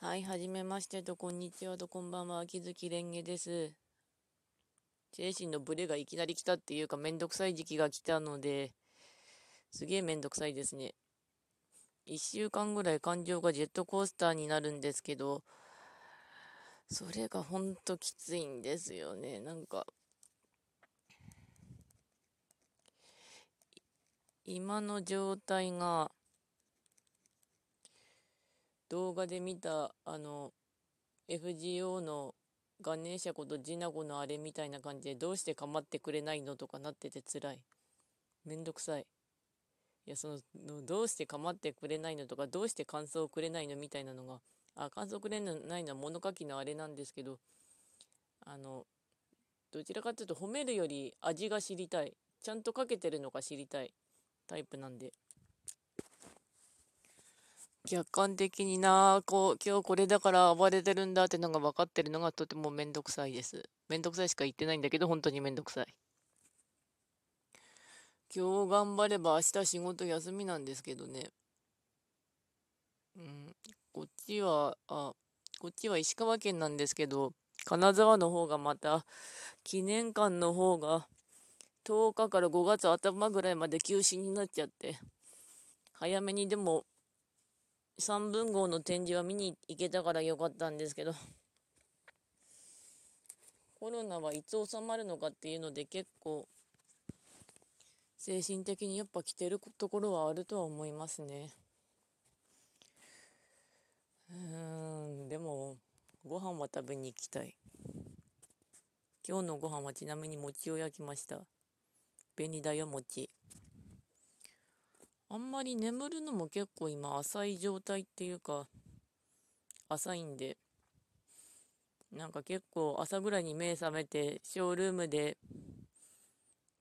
はい、はじめましてと、こんにちはと、こんばんは、秋月蓮華です。精神のブレがいきなり来たっていうか、めんどくさい時期が来たので、すげえめんどくさいですね。1週間ぐらい感情がジェットコースターになるんですけど、それがほんときついんですよね。なんか、今の状態が、動画で見た、あの、FGO のガネーシャことジナゴのあれみたいな感じで、どうして構ってくれないのとかなってて辛い。めんどくさい。いや、その、どうして構ってくれないのとか、どうして感想をくれないのみたいなのが、あ、感想くれないのは物書きのあれなんですけど、あの、どちらかというと褒めるより味が知りたい。ちゃんと書けてるのか知りたいタイプなんで。客観的にな、こう、今日これだから暴れてるんだってのが分かってるのがとてもめんどくさいです。めんどくさいしか言ってないんだけど、本当にめんどくさい。今日頑張れば明日仕事休みなんですけどね。うん、こっちは、あ、こっちは石川県なんですけど、金沢の方がまた、記念館の方が、10日から5月頭ぐらいまで休止になっちゃって、早めにでも3分号の展示は見に行けたからよかったんですけど、コロナはいつ収まるのかっていうので結構、精神的にやっぱ来てるところはあるとは思いますね。うーん、でも、ご飯は食べに行きたい。今日のご飯はちなみに餅を焼きました。紅だよ餅。あんまり眠るのも結構今浅い状態っていうか、浅いんで、なんか結構朝ぐらいに目覚めて、ショールームで、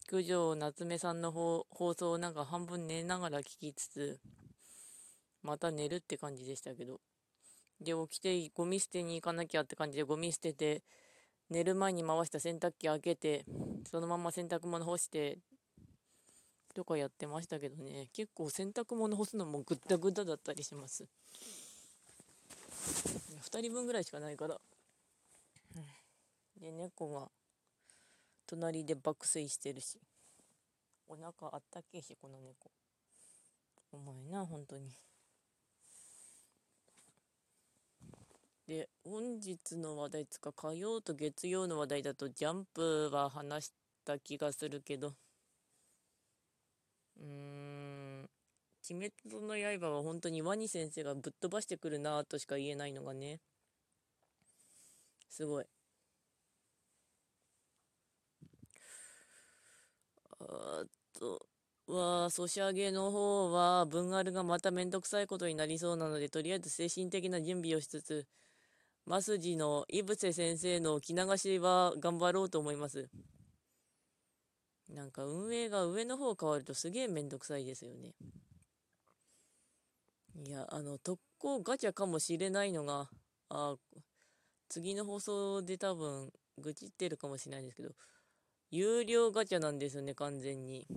九条夏目さんの放送をなんか半分寝ながら聞きつつ、また寝るって感じでしたけど。で、起きてゴミ捨てに行かなきゃって感じでゴミ捨てて、寝る前に回した洗濯機開けて、そのまま洗濯物干して、とかやってましたけどね結構洗濯物干すのもぐったぐっただったりします。2人分ぐらいしかないから。で猫が隣で爆睡してるし。お腹あったけえしこの猫。お前な本当に。で本日の話題つか火曜と月曜の話題だとジャンプは話した気がするけど。うん、鬼滅の刃は本当にワニ先生がぶっ飛ばしてくるなとしか言えないのがね、すごい。あとは、ソシャゲの方は、文アルがまためんどくさいことになりそうなので、とりあえず精神的な準備をしつつ、マスジの井伏先生の着流しは頑張ろうと思います。なんか運営が上の方変わるとすげえめんどくさいですよね。いや、あの、特攻ガチャかもしれないのが、あ次の放送で多分、愚痴ってるかもしれないんですけど、有料ガチャなんですよね、完全に。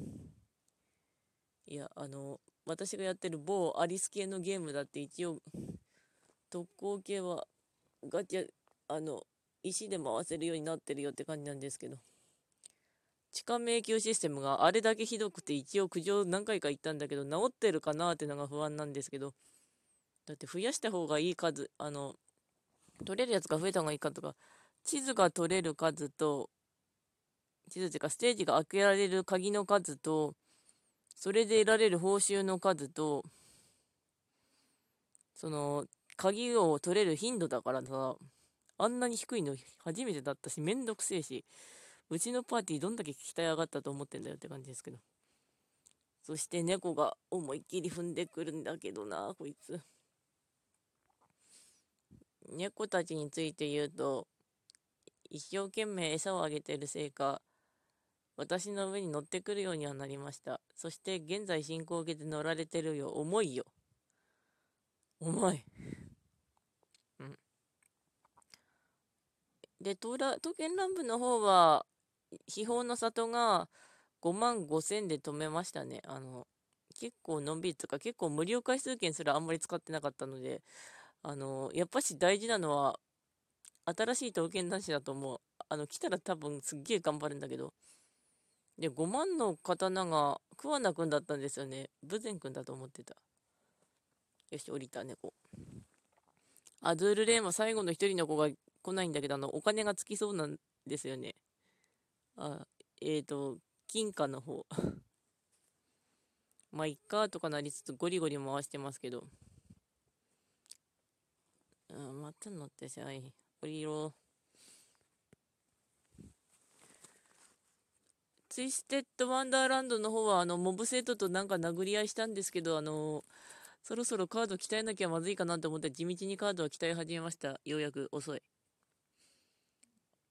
いや、あの、私がやってる某アリス系のゲームだって一応、特攻系はガチャ、あの、石で回せるようになってるよって感じなんですけど。地下迷宮システムがあれだけひどくて一応苦情何回か言ったんだけど治ってるかなってのが不安なんですけど。だって増やした方がいい数あの取れるやつが増えた方がいいかとか地図が取れる数と地図っていうかステージが開けられる鍵の数とそれで得られる報酬の数とその鍵を取れる頻度だからさあんなに低いの初めてだったしめんどくせえし。うちのパーティーどんだけ鍛え上がったと思ってんだよって感じですけど。そして猫が思いっきり踏んでくるんだけどな、こいつ。猫たちについて言うと、一生懸命餌をあげてるせいか、私の上に乗ってくるようにはなりました。そして現在進行形で乗られてるよ。重いよ。重い。うん。で、トラ、刀剣乱舞の方は、秘宝の里が5万5千で止めましたね。あの、結構のんびりとか、結構無料回数券すらあんまり使ってなかったので、あの、やっぱし大事なのは、新しい刀剣男子だと思う。あの、来たら多分すっげえ頑張るんだけど。で、5万の刀が桑名くんだったんですよね。ブゼンくんだと思ってた。よし、降りた猫。アズールレーン最後の一人の子が来ないんだけど、あの、お金がつきそうなんですよね。あ、えっ、ー、と、金貨の方。まあ、いっかとかなりつつゴリゴリ回してますけど。うん、また乗ってさい。降りろ。ツイステッドワンダーランドの方は、あの、モブセットとなんか殴り合いしたんですけど、あの、そろそろカード鍛えなきゃまずいかなと思って地道にカードを鍛え始めました。ようやく遅い。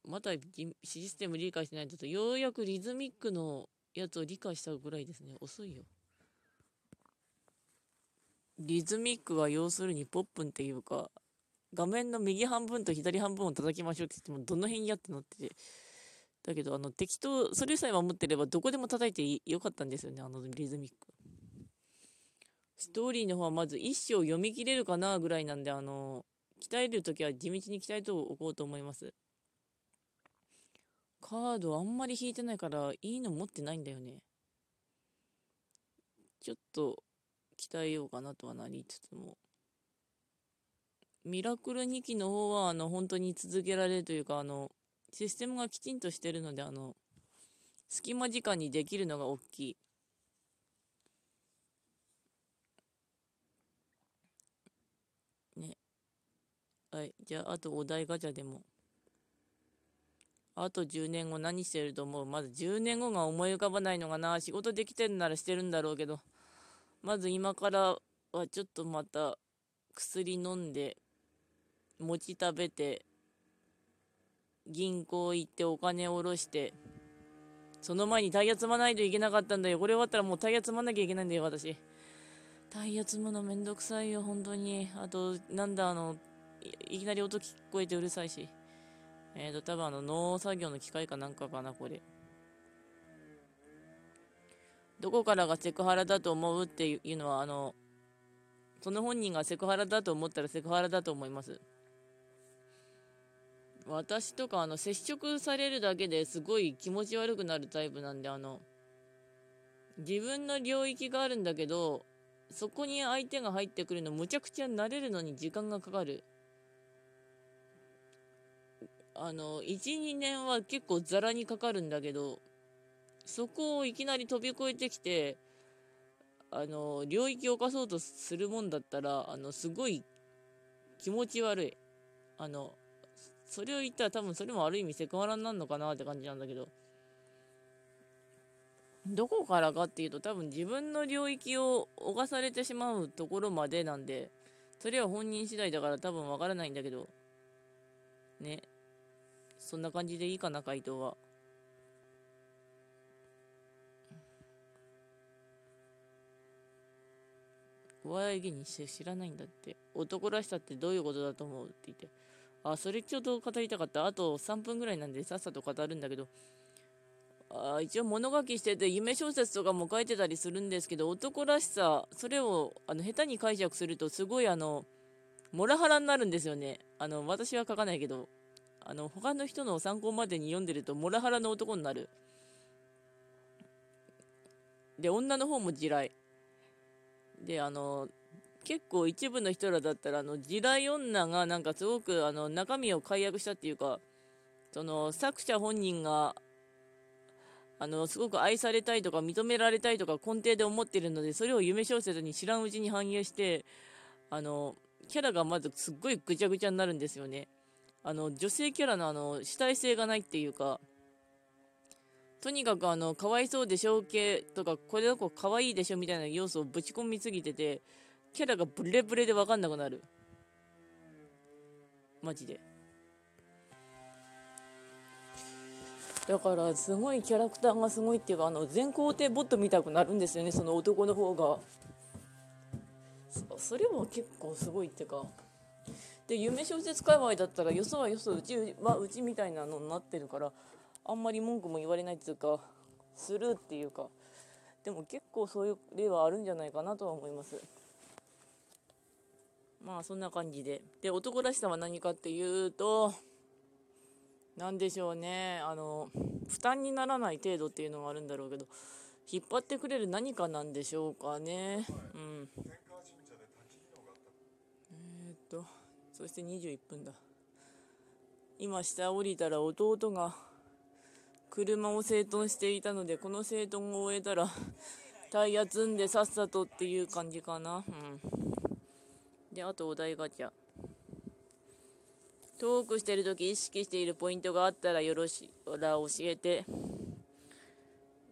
またシステム理解してないと、ようやくリズミックのやつを理解したぐらいですね。遅いよ。リズミックは要するにポップンっていうか、画面の右半分と左半分を叩きましょうって言っても、どの辺やってのって。だけど、あの、適当、それさえ守ってればどこでも叩いてよかったんですよね、あのリズミック。ストーリーの方はまず一章読み切れるかなぐらいなんで、あの、鍛えるときは地道に鍛えておこうと思います。カードあんまり引いてないから、いいの持ってないんだよね。ちょっと、鍛えようかなとはなりつつも。ミラクル2期の方は、あの、本当に続けられるというか、あの、システムがきちんとしてるので、あの、隙間時間にできるのが大きい。ね。はい。じゃあ、あとお題ガチャでも。あと10年後何してると思う？まず10年後が思い浮かばないのがな。仕事できてるならしてるんだろうけど。まず今からはちょっとまた薬飲んで、餅食べて、銀行行ってお金下ろして、その前にタイヤ積まないといけなかったんだよ。これ終わったらもうタイヤ積まなきゃいけないんだよ、私。タイヤ積むのめんどくさいよ、本当に。あと、なんだ、あの、いきなり音聞こえてうるさいし。えっ、ー、と、多分あの、農作業の機械かなんかかな、これ。どこからがセクハラだと思うっていうのは、あの、その本人がセクハラだと思ったらセクハラだと思います。私とか、あの、接触されるだけですごい気持ち悪くなるタイプなんで、あの、自分の領域があるんだけど、そこに相手が入ってくるのむちゃくちゃ慣れるのに時間がかかる。あの、1、2年は結構ザラにかかるんだけど、そこをいきなり飛び越えてきて、あの、領域を犯そうとするもんだったら、あの、すごい気持ち悪い。あの、それを言ったら多分それもある意味セクハラになるのかなって感じなんだけど、どこからかっていうと多分自分の領域を侵されてしまうところまでなんで、それは本人次第だから多分わからないんだけど、ね。そんな感じでいいかな、回答は。お笑い芸人知らないんだって。男らしさってどういうことだと思うって言って。あ、それちょっと語りたかった。あと3分ぐらいなんでさっさと語るんだけど。あ一応物書きしてて夢小説とかも書いてたりするんですけど男らしさそれをあの下手に解釈するとすごいあのモラハラになるんですよねあの私は書かないけどあの他の人の参考までに読んでるとモラハラの男になるで女の方も地雷で、あの、結構一部の人らだったら、あの、地雷女がなんかすごく、あの、中身を解約したっていうか、その、作者本人が、あの、すごく愛されたいとか認められたいとか根底で思ってるので、それを夢小説に知らんうちに反映して、あの、キャラがまずすっごいぐちゃぐちゃになるんですよね。あの、女性キャラのあの、主体性がないっていうか、とにかくあの、かわいそうでしょ系とか、これの子かわいいでしょみたいな要素をぶち込みすぎてて、キャラがブレブレでわかんなくなる。マジで。だから、すごいキャラクターがすごいっていうか、あの、全肯定ボット見たくなるんですよね、その男の方が。それも結構すごいっていうか。で、夢小説界隈だったら、よそはよそ、うちはうちみたいなのになってるから、あんまり文句も言われないっていうかするっていうかでも結構そういう例はあるんじゃないかなとは思いますまあそんな感じで。で、男らしさは何かっていうと、何でしょうね、あの、負担にならない程度っていうのがあるんだろうけど、引っ張ってくれる何かなんでしょうかね。うん。えー、っと、そして21分だ。今下降りたら弟が車を整頓していたので、この整頓を終えたら、タイヤ積んでさっさとっていう感じかな。うん。で、あとお題ガチャ。トークしてるとき意識しているポイントがあったらよろしら教えて。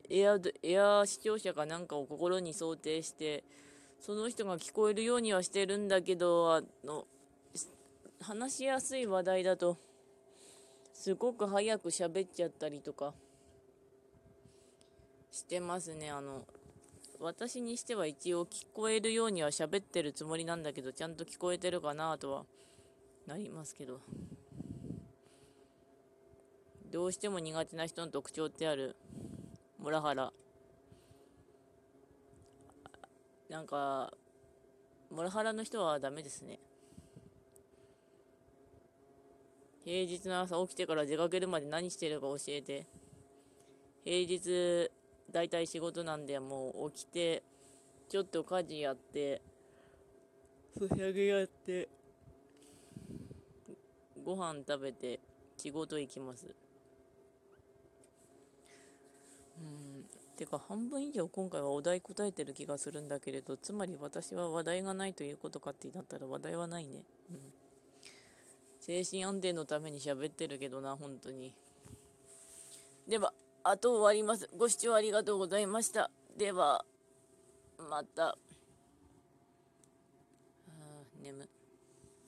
エア、エア視聴者かなんかを心に想定して、その人が聞こえるようにはしてるんだけど、あの、話しやすい話題だと、すごく早く喋っちゃったりとかしてますね。あの、私にしては一応聞こえるようには喋ってるつもりなんだけど、ちゃんと聞こえてるかなとはなりますけど。どうしても苦手な人の特徴ってある。モラハラ。なんか、モラハラの人はダメですね。平日の朝起きてから出かけるまで何してるか教えて。平日、だいたい仕事なんで、もう起きて、ちょっと家事やって、すし上げやって、ご飯食べて、仕事行きます。うん。てか、半分以上今回はお題答えてる気がするんだけれど、つまり私は話題がないということかってなったら話題はないね。うん。精神安定のために喋ってるけどな、本当に。では、あと終わります。ご視聴ありがとうございました。では、また。